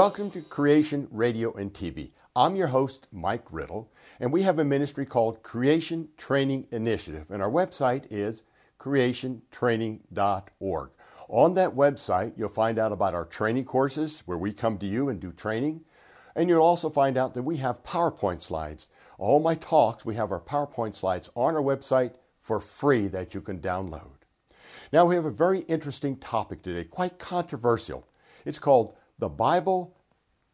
Welcome to Creation Radio and TV. I'm your host, Mike Riddle, and we have a ministry called Creation Training Initiative, and our website is creationtraining.org. On that website, you'll find out about our training courses where we come to you and do training, and you'll also find out that we have PowerPoint slides. All my talks, we have our PowerPoint slides on our website for free that you can download. Now, we have a very interesting topic today, quite controversial. It's called the Bible,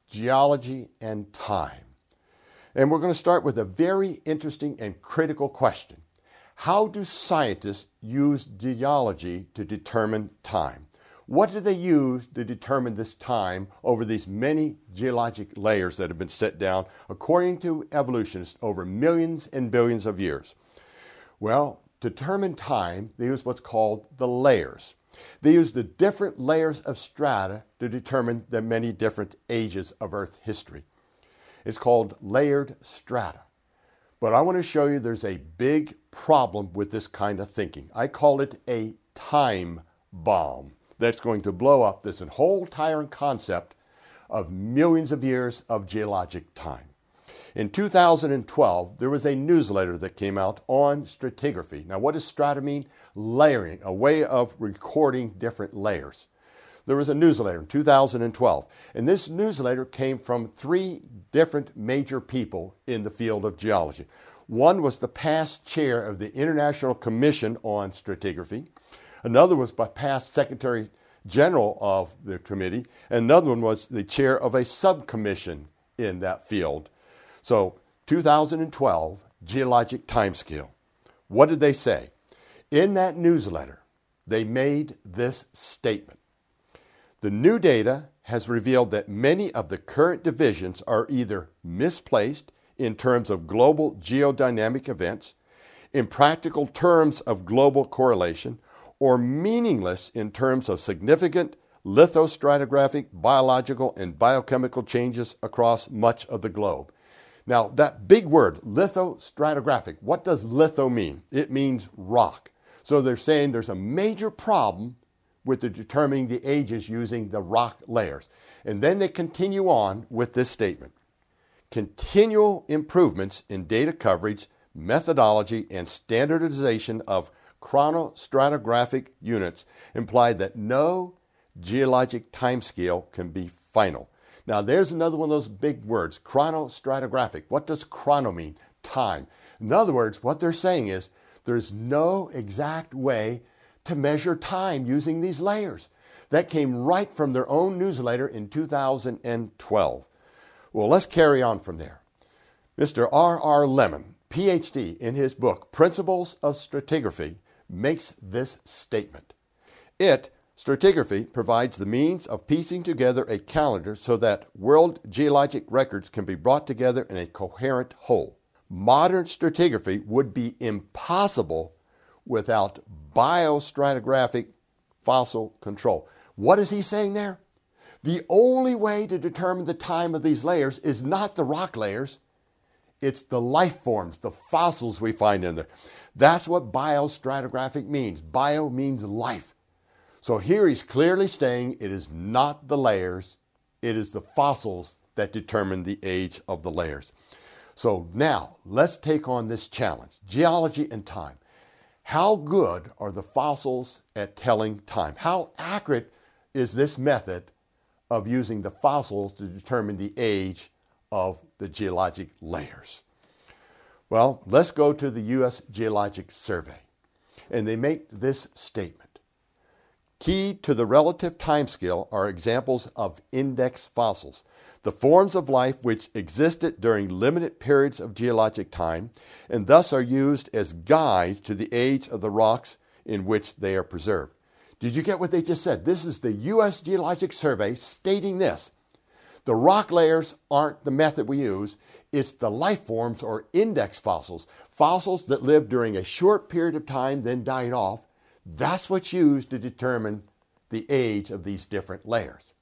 Geology, and Time. And we're going to start with a very interesting and critical question How do scientists use geology to determine time? What do they use to determine this time over these many geologic layers that have been set down, according to evolutionists, over millions and billions of years? Well, determine time, they use what's called the layers. They use the different layers of strata to determine the many different ages of Earth history. It's called layered strata. But I want to show you there's a big problem with this kind of thinking. I call it a time bomb that's going to blow up this whole entire concept of millions of years of geologic time. In 2012, there was a newsletter that came out on stratigraphy. Now, what does strata mean? Layering, a way of recording different layers. There was a newsletter in 2012, and this newsletter came from three different major people in the field of geology. One was the past chair of the International Commission on Stratigraphy, another was by past Secretary General of the committee, and another one was the chair of a subcommission in that field. So, 2012 geologic timescale. What did they say? In that newsletter, they made this statement. The new data has revealed that many of the current divisions are either misplaced in terms of global geodynamic events, in practical terms of global correlation, or meaningless in terms of significant lithostratigraphic, biological, and biochemical changes across much of the globe. Now, that big word, lithostratigraphic, what does litho mean? It means rock. So they're saying there's a major problem with the determining the ages using the rock layers. And then they continue on with this statement. Continual improvements in data coverage, methodology, and standardization of chronostratigraphic units imply that no geologic timescale can be final. Now, there's another one of those big words, chronostratigraphic. What does chrono mean? Time. In other words, what they're saying is there's no exact way to measure time using these layers. That came right from their own newsletter in 2012. Well, let's carry on from there. Mr. R. R. Lemon, PhD, in his book Principles of Stratigraphy, makes this statement. It Stratigraphy provides the means of piecing together a calendar so that world geologic records can be brought together in a coherent whole. Modern stratigraphy would be impossible without biostratigraphic fossil control. What is he saying there? The only way to determine the time of these layers is not the rock layers, it's the life forms, the fossils we find in there. That's what biostratigraphic means. Bio means life. So here he's clearly saying it is not the layers, it is the fossils that determine the age of the layers. So now let's take on this challenge geology and time. How good are the fossils at telling time? How accurate is this method of using the fossils to determine the age of the geologic layers? Well, let's go to the U.S. Geologic Survey. And they make this statement Key to the relative timescale are examples of index fossils, the forms of life which existed during limited periods of geologic time and thus are used as guides to the age of the rocks in which they are preserved. Did you get what they just said? This is the U.S. Geologic Survey stating this. The rock layers aren't the method we use, it's the life forms or index fossils, fossils that lived during a short period of time, then died off, that's what's used to determine the age of these different layers.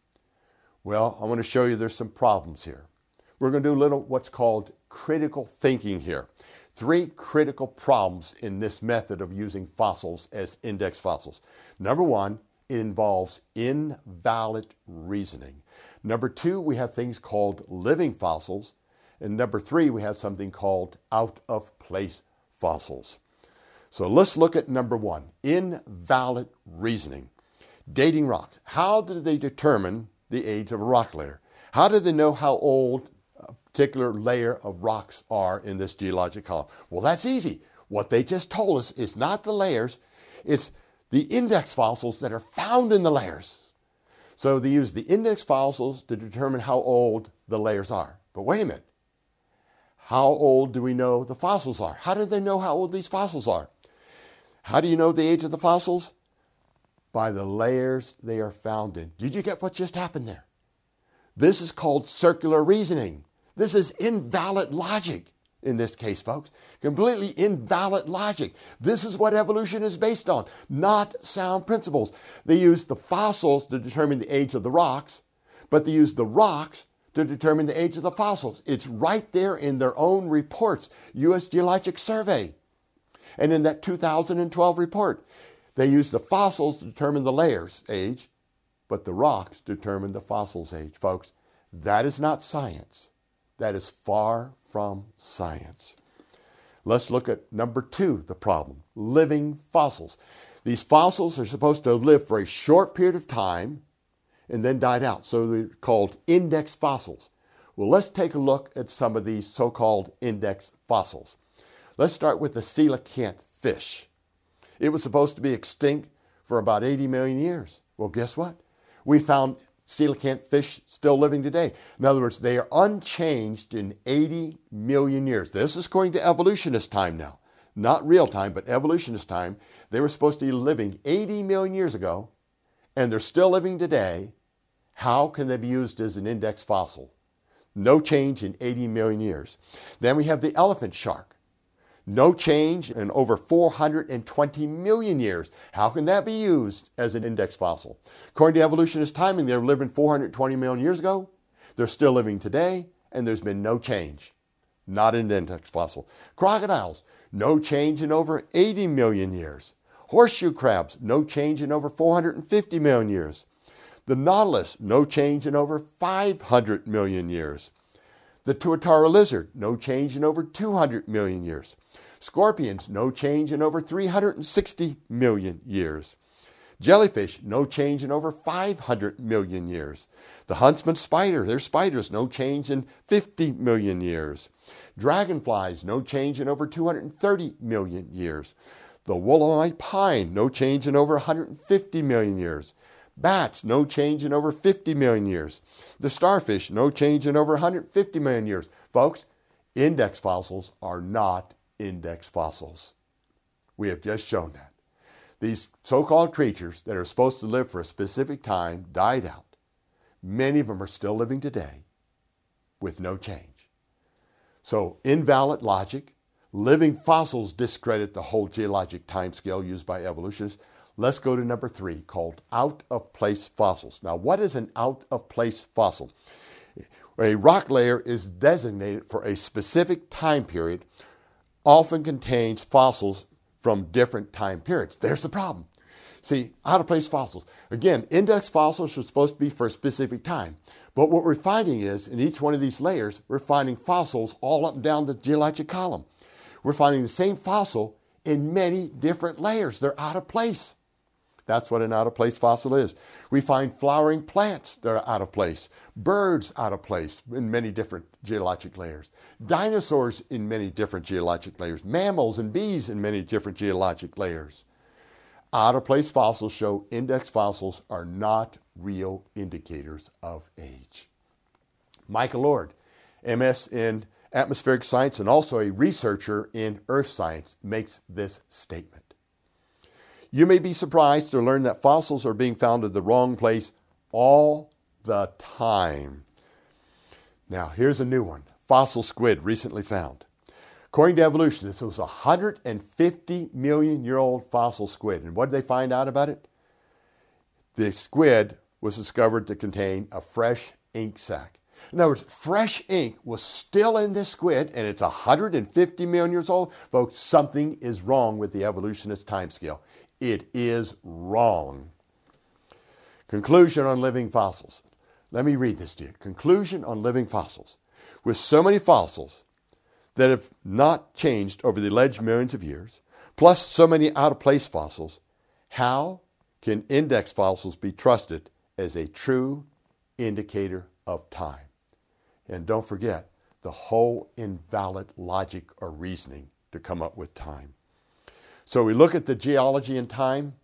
Well, I want to show you there's some problems here. We're going to do a little what's called critical thinking here. Three critical problems in this method of using fossils as index fossils. Number one, it involves invalid reasoning. Number two, we have things called living fossils. And number three, we have something called out of place fossils. So let's look at number one invalid reasoning. Dating rocks. How did they determine the age of a rock layer? How did they know how old a particular layer of rocks are in this geologic column? Well, that's easy. What they just told us is not the layers, it's the index fossils that are found in the layers. So they use the index fossils to determine how old the layers are. But wait a minute. How old do we know the fossils are? How do they know how old these fossils are? How do you know the age of the fossils? By the layers they are found in. Did you get what just happened there? This is called circular reasoning. This is invalid logic in this case, folks. Completely invalid logic. This is what evolution is based on, not sound principles. They use the fossils to determine the age of the rocks, but they use the rocks to determine the age of the fossils. It's right there in their own reports, U.S. Geologic Survey. And in that 2012 report, they used the fossils to determine the layers age, but the rocks determine the fossils age. Folks, that is not science. That is far from science. Let's look at number two, the problem living fossils. These fossils are supposed to live for a short period of time and then died out. So they're called index fossils. Well, let's take a look at some of these so called index fossils. Let's start with the coelacanth fish. It was supposed to be extinct for about 80 million years. Well, guess what? We found coelacanth fish still living today. In other words, they are unchanged in 80 million years. This is according to evolutionist time now. Not real time, but evolutionist time. They were supposed to be living 80 million years ago, and they're still living today. How can they be used as an index fossil? No change in 80 million years. Then we have the elephant shark. No change in over 420 million years. How can that be used as an index fossil? According to evolutionist timing, they were living 420 million years ago. They're still living today, and there's been no change. Not an index fossil. Crocodiles, no change in over 80 million years. Horseshoe crabs, no change in over 450 million years. The nautilus, no change in over 500 million years. The tuatara lizard, no change in over 200 million years. Scorpions, no change in over 360 million years. Jellyfish, no change in over 500 million years. The huntsman spider, their spiders, no change in 50 million years. Dragonflies, no change in over 230 million years. The Wollemi pine, no change in over 150 million years. Bats, no change in over 50 million years. The starfish, no change in over 150 million years. Folks, index fossils are not index fossils. We have just shown that. These so called creatures that are supposed to live for a specific time died out. Many of them are still living today with no change. So, invalid logic, living fossils discredit the whole geologic timescale used by evolutionists. Let's go to number three, called out of place fossils. Now, what is an out of place fossil? A rock layer is designated for a specific time period often contains fossils from different time periods. There's the problem. See, out of place fossils. Again, index fossils are supposed to be for a specific time. But what we're finding is in each one of these layers, we're finding fossils all up and down the geologic column. We're finding the same fossil in many different layers. They're out of place. That's what an out of place fossil is. We find flowering plants that are out of place, birds out of place in many different geologic layers, dinosaurs in many different geologic layers, mammals and bees in many different geologic layers. Out of place fossils show index fossils are not real indicators of age. Michael Oard, MS in atmospheric science and also a researcher in earth science, makes this statement. You may be surprised to learn that fossils are being found in the wrong place all the time. Now, here's a new one fossil squid recently found. According to evolution, this was a 150 million year old fossil squid. And what did they find out about it? The squid was discovered to contain a fresh ink sac. In other words, fresh ink was still in this squid, and it's 150 million years old. Folks, something is wrong with the evolutionist timescale. It is wrong. Conclusion on living fossils. Let me read this to you. Conclusion on living fossils. With so many fossils that have not changed over the alleged millions of years, plus so many out of place fossils, how can index fossils be trusted as a true indicator of time? And don't forget the whole invalid logic or reasoning to come up with time. So we look at the geology and time,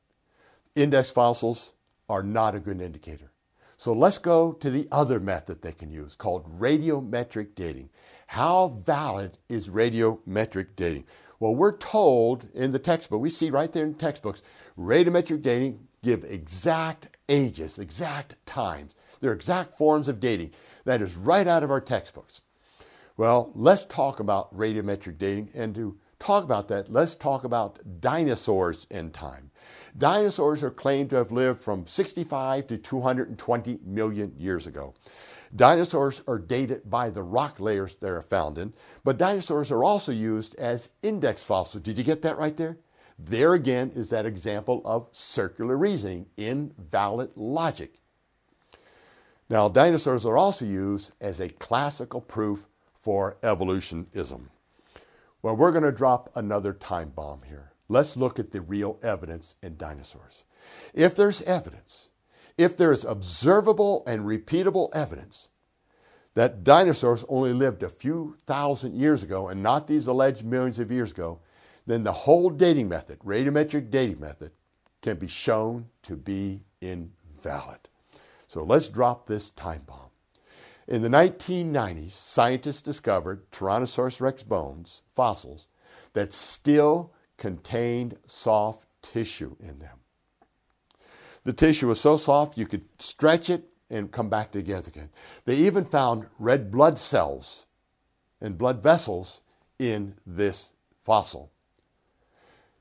index fossils are not a good indicator. So let's go to the other method they can use called radiometric dating. How valid is radiometric dating? Well, we're told in the textbook, we see right there in textbooks, radiometric dating give exact ages, exact times. They're exact forms of dating. That is right out of our textbooks. Well, let's talk about radiometric dating. And to talk about that, let's talk about dinosaurs in time. Dinosaurs are claimed to have lived from 65 to 220 million years ago. Dinosaurs are dated by the rock layers they're found in, but dinosaurs are also used as index fossils. Did you get that right there? There again is that example of circular reasoning, invalid logic. Now, dinosaurs are also used as a classical proof for evolutionism. Well, we're going to drop another time bomb here. Let's look at the real evidence in dinosaurs. If there's evidence, if there's observable and repeatable evidence that dinosaurs only lived a few thousand years ago and not these alleged millions of years ago, then the whole dating method, radiometric dating method, can be shown to be invalid. So let's drop this time bomb. In the 1990s, scientists discovered Tyrannosaurus rex bones, fossils, that still contained soft tissue in them. The tissue was so soft you could stretch it and come back together again. They even found red blood cells and blood vessels in this fossil.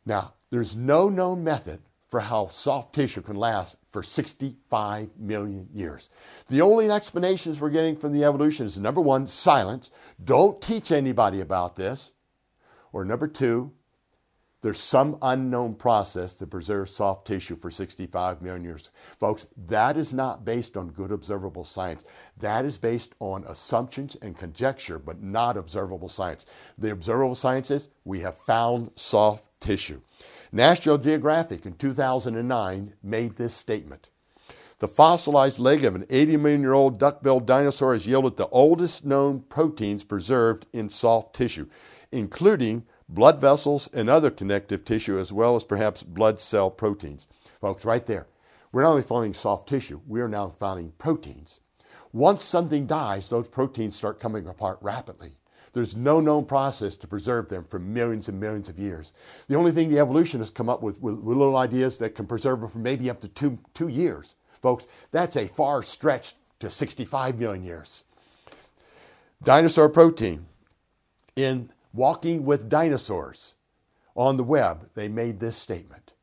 Now, there's no known method for how soft tissue can last for 65 million years. The only explanations we're getting from the evolution is number one, silence. Don't teach anybody about this. Or number two, there's some unknown process that preserves soft tissue for 65 million years. Folks, that is not based on good observable science. That is based on assumptions and conjecture, but not observable science. The observable science is we have found soft tissue. National Geographic in 2009 made this statement. The fossilized leg of an 80 million year old duck billed dinosaur has yielded the oldest known proteins preserved in soft tissue, including blood vessels and other connective tissue, as well as perhaps blood cell proteins. Folks, right there, we're not only finding soft tissue, we are now finding proteins. Once something dies, those proteins start coming apart rapidly. There's no known process to preserve them for millions and millions of years. The only thing the evolutionists come up with, with, with little ideas that can preserve them for maybe up to two, two years. Folks, that's a far stretch to 65 million years. Dinosaur protein. In Walking with Dinosaurs on the web, they made this statement.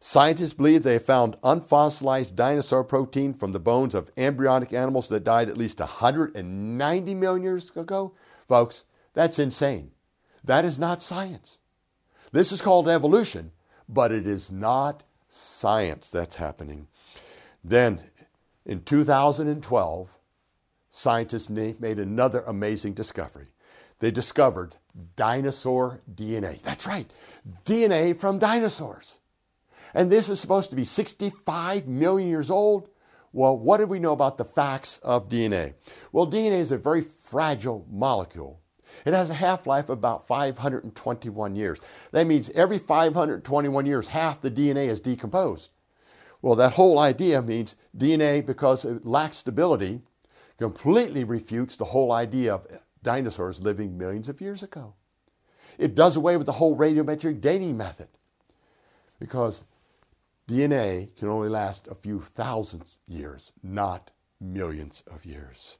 Scientists believe they have found unfossilized dinosaur protein from the bones of embryonic animals that died at least 190 million years ago Folks, that's insane. That is not science. This is called evolution, but it is not science that's happening. Then in 2012, scientists made another amazing discovery. They discovered dinosaur DNA. That's right, DNA from dinosaurs. And this is supposed to be 65 million years old. Well, what do we know about the facts of DNA? Well, DNA is a very fragile molecule. It has a half life of about 521 years. That means every 521 years, half the DNA is decomposed. Well, that whole idea means DNA, because it lacks stability, completely refutes the whole idea of dinosaurs living millions of years ago. It does away with the whole radiometric dating method because DNA can only last a few thousand years, not millions of years.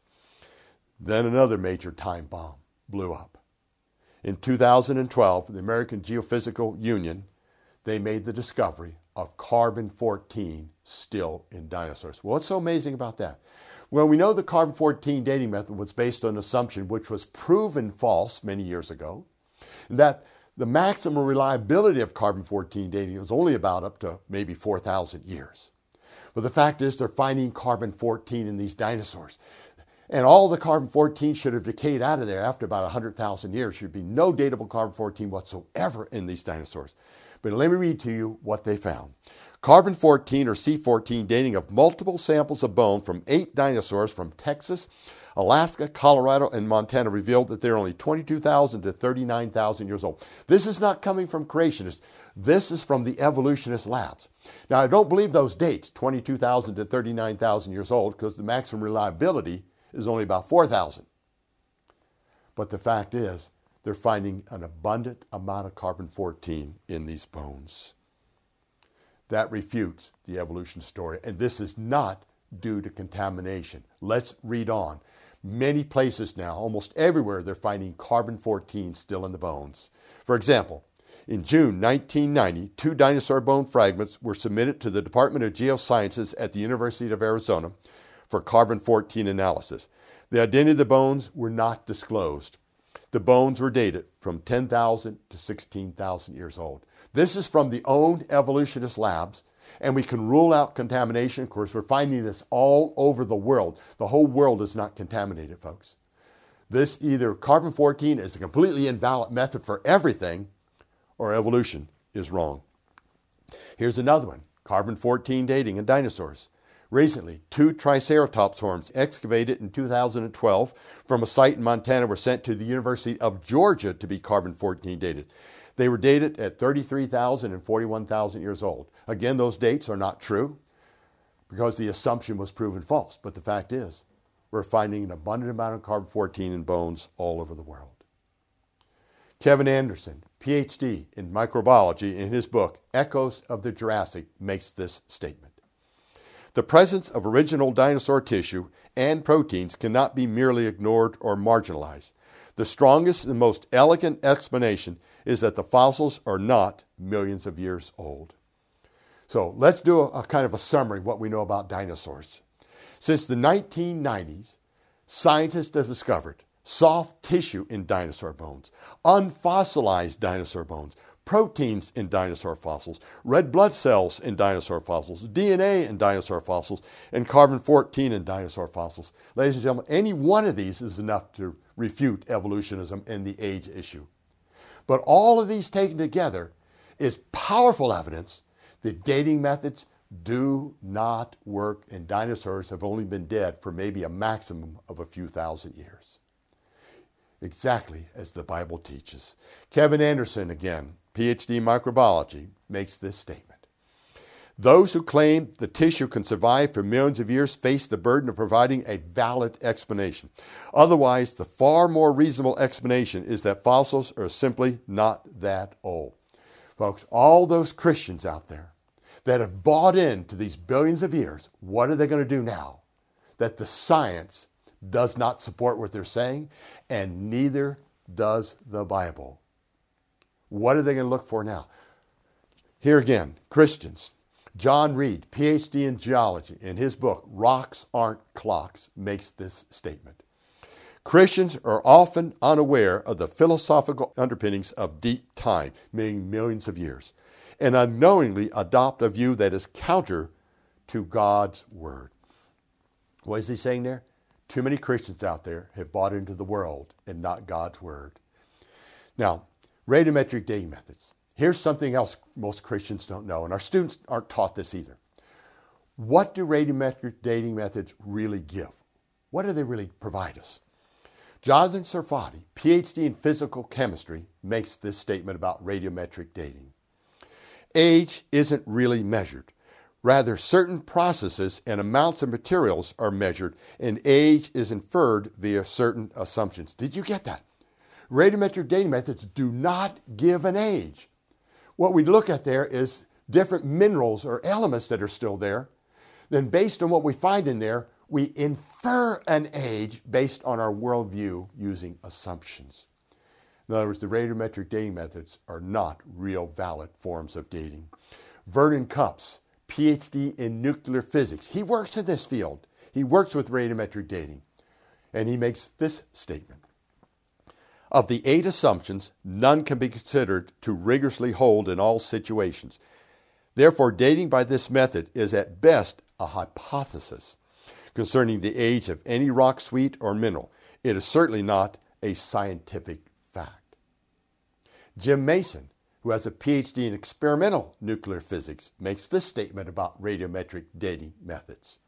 Then another major time bomb blew up. In 2012, the American Geophysical Union, they made the discovery of carbon 14 still in dinosaurs. What's so amazing about that? Well, we know the carbon 14 dating method was based on an assumption which was proven false many years ago, that the maximum reliability of carbon 14 dating was only about up to maybe 4,000 years. But the fact is, they're finding carbon 14 in these dinosaurs. And all the carbon 14 should have decayed out of there after about 100,000 years. There should be no datable carbon 14 whatsoever in these dinosaurs. But let me read to you what they found. Carbon 14 or C14 dating of multiple samples of bone from eight dinosaurs from Texas, Alaska, Colorado, and Montana revealed that they're only 22,000 to 39,000 years old. This is not coming from creationists. This is from the evolutionist labs. Now, I don't believe those dates, 22,000 to 39,000 years old, because the maximum reliability is only about 4,000. But the fact is, they're finding an abundant amount of carbon 14 in these bones. That refutes the evolution story. And this is not due to contamination. Let's read on. Many places now, almost everywhere, they're finding carbon 14 still in the bones. For example, in June 1990, two dinosaur bone fragments were submitted to the Department of Geosciences at the University of Arizona for carbon 14 analysis. The identity of the bones were not disclosed. The bones were dated from 10,000 to 16,000 years old. This is from the own evolutionist labs and we can rule out contamination. Of course, we're finding this all over the world. The whole world is not contaminated, folks. This either carbon 14 is a completely invalid method for everything, or evolution is wrong. Here's another one carbon 14 dating in dinosaurs. Recently, two Triceratops horns excavated in 2012 from a site in Montana were sent to the University of Georgia to be carbon 14 dated. They were dated at 33,000 and 41,000 years old. Again, those dates are not true because the assumption was proven false. But the fact is, we're finding an abundant amount of carbon 14 in bones all over the world. Kevin Anderson, PhD in microbiology, in his book Echoes of the Jurassic, makes this statement. The presence of original dinosaur tissue and proteins cannot be merely ignored or marginalized. The strongest and most elegant explanation is that the fossils are not millions of years old. So let's do a, a kind of a summary of what we know about dinosaurs. Since the 1990s, scientists have discovered soft tissue in dinosaur bones, unfossilized dinosaur bones, proteins in dinosaur fossils, red blood cells in dinosaur fossils, DNA in dinosaur fossils, and carbon 14 in dinosaur fossils. Ladies and gentlemen, any one of these is enough to refute evolutionism and the age issue. But all of these taken together is powerful evidence that dating methods do not work, and dinosaurs have only been dead for maybe a maximum of a few thousand years. Exactly as the Bible teaches. Kevin Anderson, again, PhD in microbiology, makes this statement. Those who claim the tissue can survive for millions of years face the burden of providing a valid explanation. Otherwise, the far more reasonable explanation is that fossils are simply not that old. Folks, all those Christians out there that have bought into these billions of years, what are they going to do now? That the science does not support what they're saying, and neither does the Bible. What are they going to look for now? Here again, Christians John Reed, PhD in geology, in his book, Rocks Aren't Clocks, makes this statement. Christians are often unaware of the philosophical underpinnings of deep time, meaning millions of years, and unknowingly adopt a view that is counter to God's Word. What is he saying there? Too many Christians out there have bought into the world and not God's Word. Now, radiometric dating methods. Here's something else most Christians don't know, and our students aren't taught this either. What do radiometric dating methods really give? What do they really provide us? Jonathan Sarfati, PhD in physical chemistry, makes this statement about radiometric dating. Age isn't really measured. Rather, certain processes and amounts of materials are measured, and age is inferred via certain assumptions. Did you get that? Radiometric dating methods do not give an age what we look at there is different minerals or elements that are still there. Then, based on what we find in there, we infer an age based on our worldview using assumptions. In other words, the radiometric dating methods are not real valid forms of dating. Vernon Cupps, PhD in nuclear physics, he works in this field. He works with radiometric dating. And he makes this statement of the eight assumptions, none can be considered to rigorously hold in all situations. Therefore, dating by this method is at best a hypothesis concerning the age of any rock, suite, or mineral. It is certainly not a scientific fact. Jim Mason, who has a PhD in experimental nuclear physics, makes this statement about radiometric dating methods.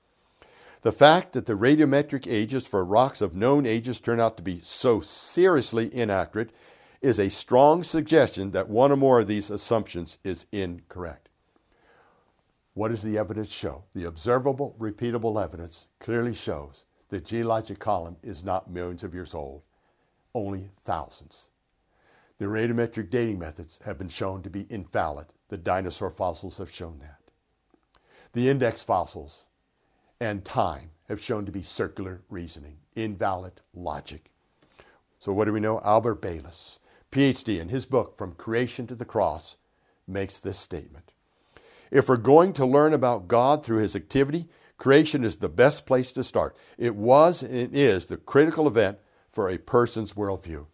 The fact that the radiometric ages for rocks of known ages turn out to be so seriously inaccurate is a strong suggestion that one or more of these assumptions is incorrect. What does the evidence show? The observable, repeatable evidence clearly shows the geologic column is not millions of years old, only thousands. The radiometric dating methods have been shown to be invalid. The dinosaur fossils have shown that. The index fossils and time have shown to be circular reasoning, invalid logic. So, what do we know? Albert Baylis, PhD, in his book, From Creation to the Cross, makes this statement. If we're going to learn about God through his activity, creation is the best place to start. It was and is the critical event for a person's worldview.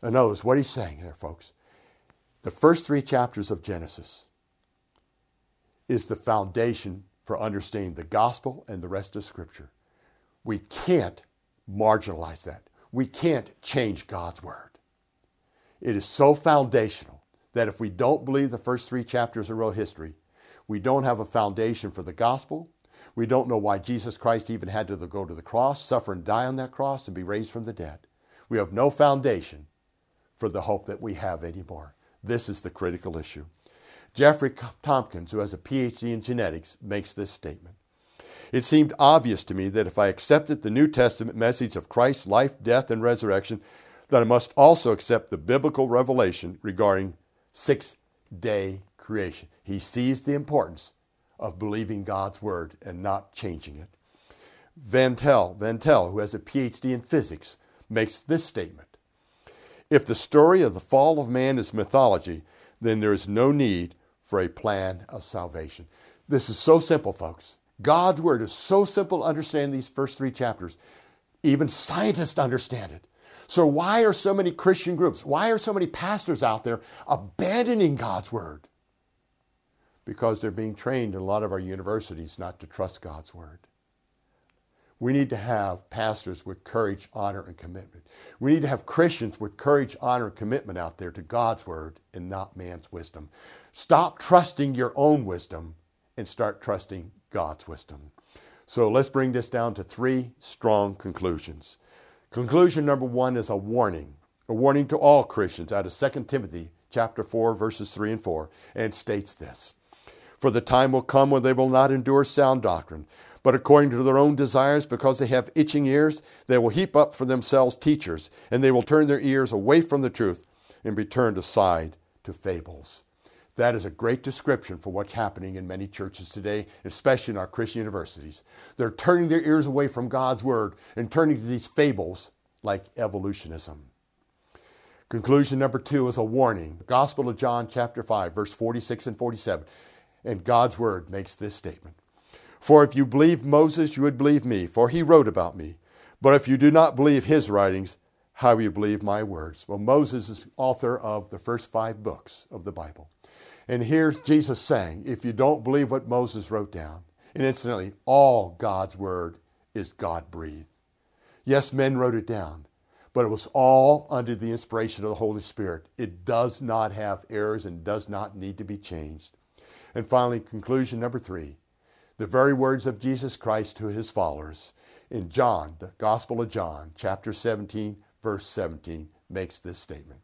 And notice what he's saying here, folks. The first three chapters of Genesis is the foundation for understanding the gospel and the rest of Scripture. We can't marginalize that. We can't change God's word. It is so foundational that if we don't believe the first three chapters of real history, we don't have a foundation for the gospel. We don't know why Jesus Christ even had to go to the cross, suffer and die on that cross, and be raised from the dead. We have no foundation for the hope that we have anymore. This is the critical issue. Jeffrey Tomkins, who has a PhD in genetics, makes this statement. It seemed obvious to me that if I accepted the New Testament message of Christ's life, death, and resurrection, that I must also accept the biblical revelation regarding six day creation. He sees the importance of believing God's word and not changing it. Van Til, Van Til, who has a PhD in physics, makes this statement If the story of the fall of man is mythology, then there is no need for a plan of salvation. This is so simple, folks. God's word is so simple to understand these first three chapters. Even scientists understand it. So, why are so many Christian groups, why are so many pastors out there abandoning God's word? Because they're being trained in a lot of our universities not to trust God's word. We need to have pastors with courage, honor, and commitment. We need to have Christians with courage, honor, and commitment out there to God's word and not man's wisdom. Stop trusting your own wisdom and start trusting God's wisdom. So let's bring this down to three strong conclusions. Conclusion number one is a warning, a warning to all Christians out of 2 Timothy chapter 4, verses 3 and 4, and states this. For the time will come when they will not endure sound doctrine, but according to their own desires, because they have itching ears, they will heap up for themselves teachers, and they will turn their ears away from the truth and be turned aside to fables. That is a great description for what's happening in many churches today, especially in our Christian universities. They're turning their ears away from God's word and turning to these fables like evolutionism. Conclusion number two is a warning. The Gospel of John, chapter 5, verse 46 and 47. And God's word makes this statement for if you believe Moses, you would believe me, for he wrote about me. But if you do not believe his writings, how will you believe my words? Well, Moses is author of the first five books of the Bible. And here's Jesus saying, if you don't believe what Moses wrote down, and incidentally, all God's word is God breathed. Yes, men wrote it down, but it was all under the inspiration of the Holy Spirit. It does not have errors and does not need to be changed. And finally, conclusion number three the very words of Jesus Christ to his followers in John, the Gospel of John, chapter 17, verse 17, makes this statement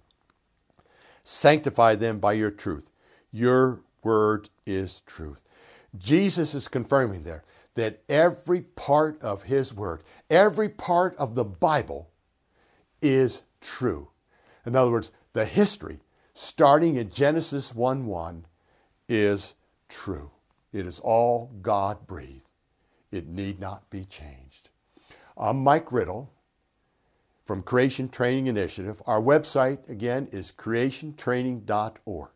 Sanctify them by your truth. Your word is truth. Jesus is confirming there that every part of his word, every part of the Bible is true. In other words, the history starting in Genesis 1 1 is true. It is all God breathed. It need not be changed. I'm Mike Riddle from Creation Training Initiative. Our website, again, is creationtraining.org.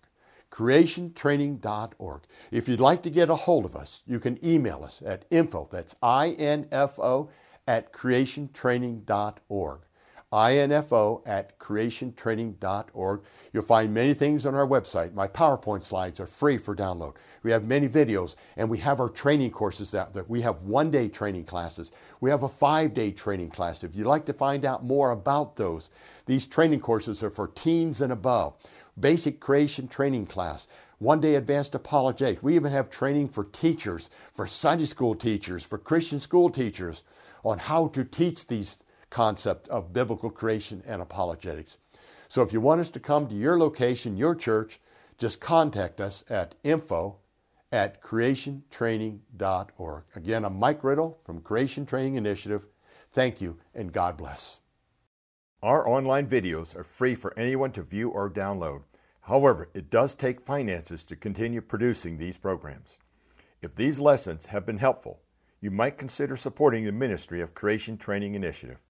Creationtraining.org. If you'd like to get a hold of us, you can email us at info, that's I N F O, at creationtraining.org. info at creationtraining.org. You'll find many things on our website. My PowerPoint slides are free for download. We have many videos, and we have our training courses out there. We have one day training classes. We have a five day training class. If you'd like to find out more about those, these training courses are for teens and above. Basic creation training class one day advanced apologetics. We even have training for teachers, for Sunday school teachers, for Christian school teachers on how to teach these concepts of biblical creation and apologetics. So if you want us to come to your location, your church, just contact us at info at creationtraining.org. Again, I'm Mike Riddle from Creation Training Initiative. Thank you and God bless. Our online videos are free for anyone to view or download. However, it does take finances to continue producing these programs. If these lessons have been helpful, you might consider supporting the Ministry of Creation Training Initiative.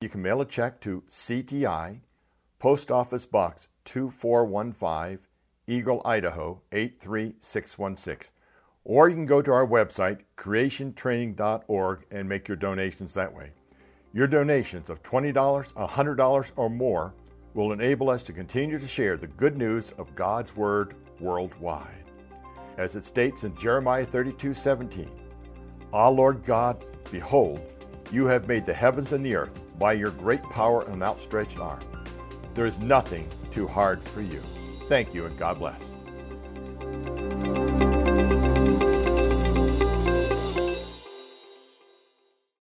You can mail a check to CTI, Post Office Box 2415, Eagle, Idaho 83616. Or you can go to our website, creationtraining.org, and make your donations that way. Your donations of $20, $100, or more will enable us to continue to share the good news of God's Word worldwide. As it states in Jeremiah 32 17, Ah, Lord God, behold, you have made the heavens and the earth by your great power and outstretched arm. There is nothing too hard for you. Thank you and God bless.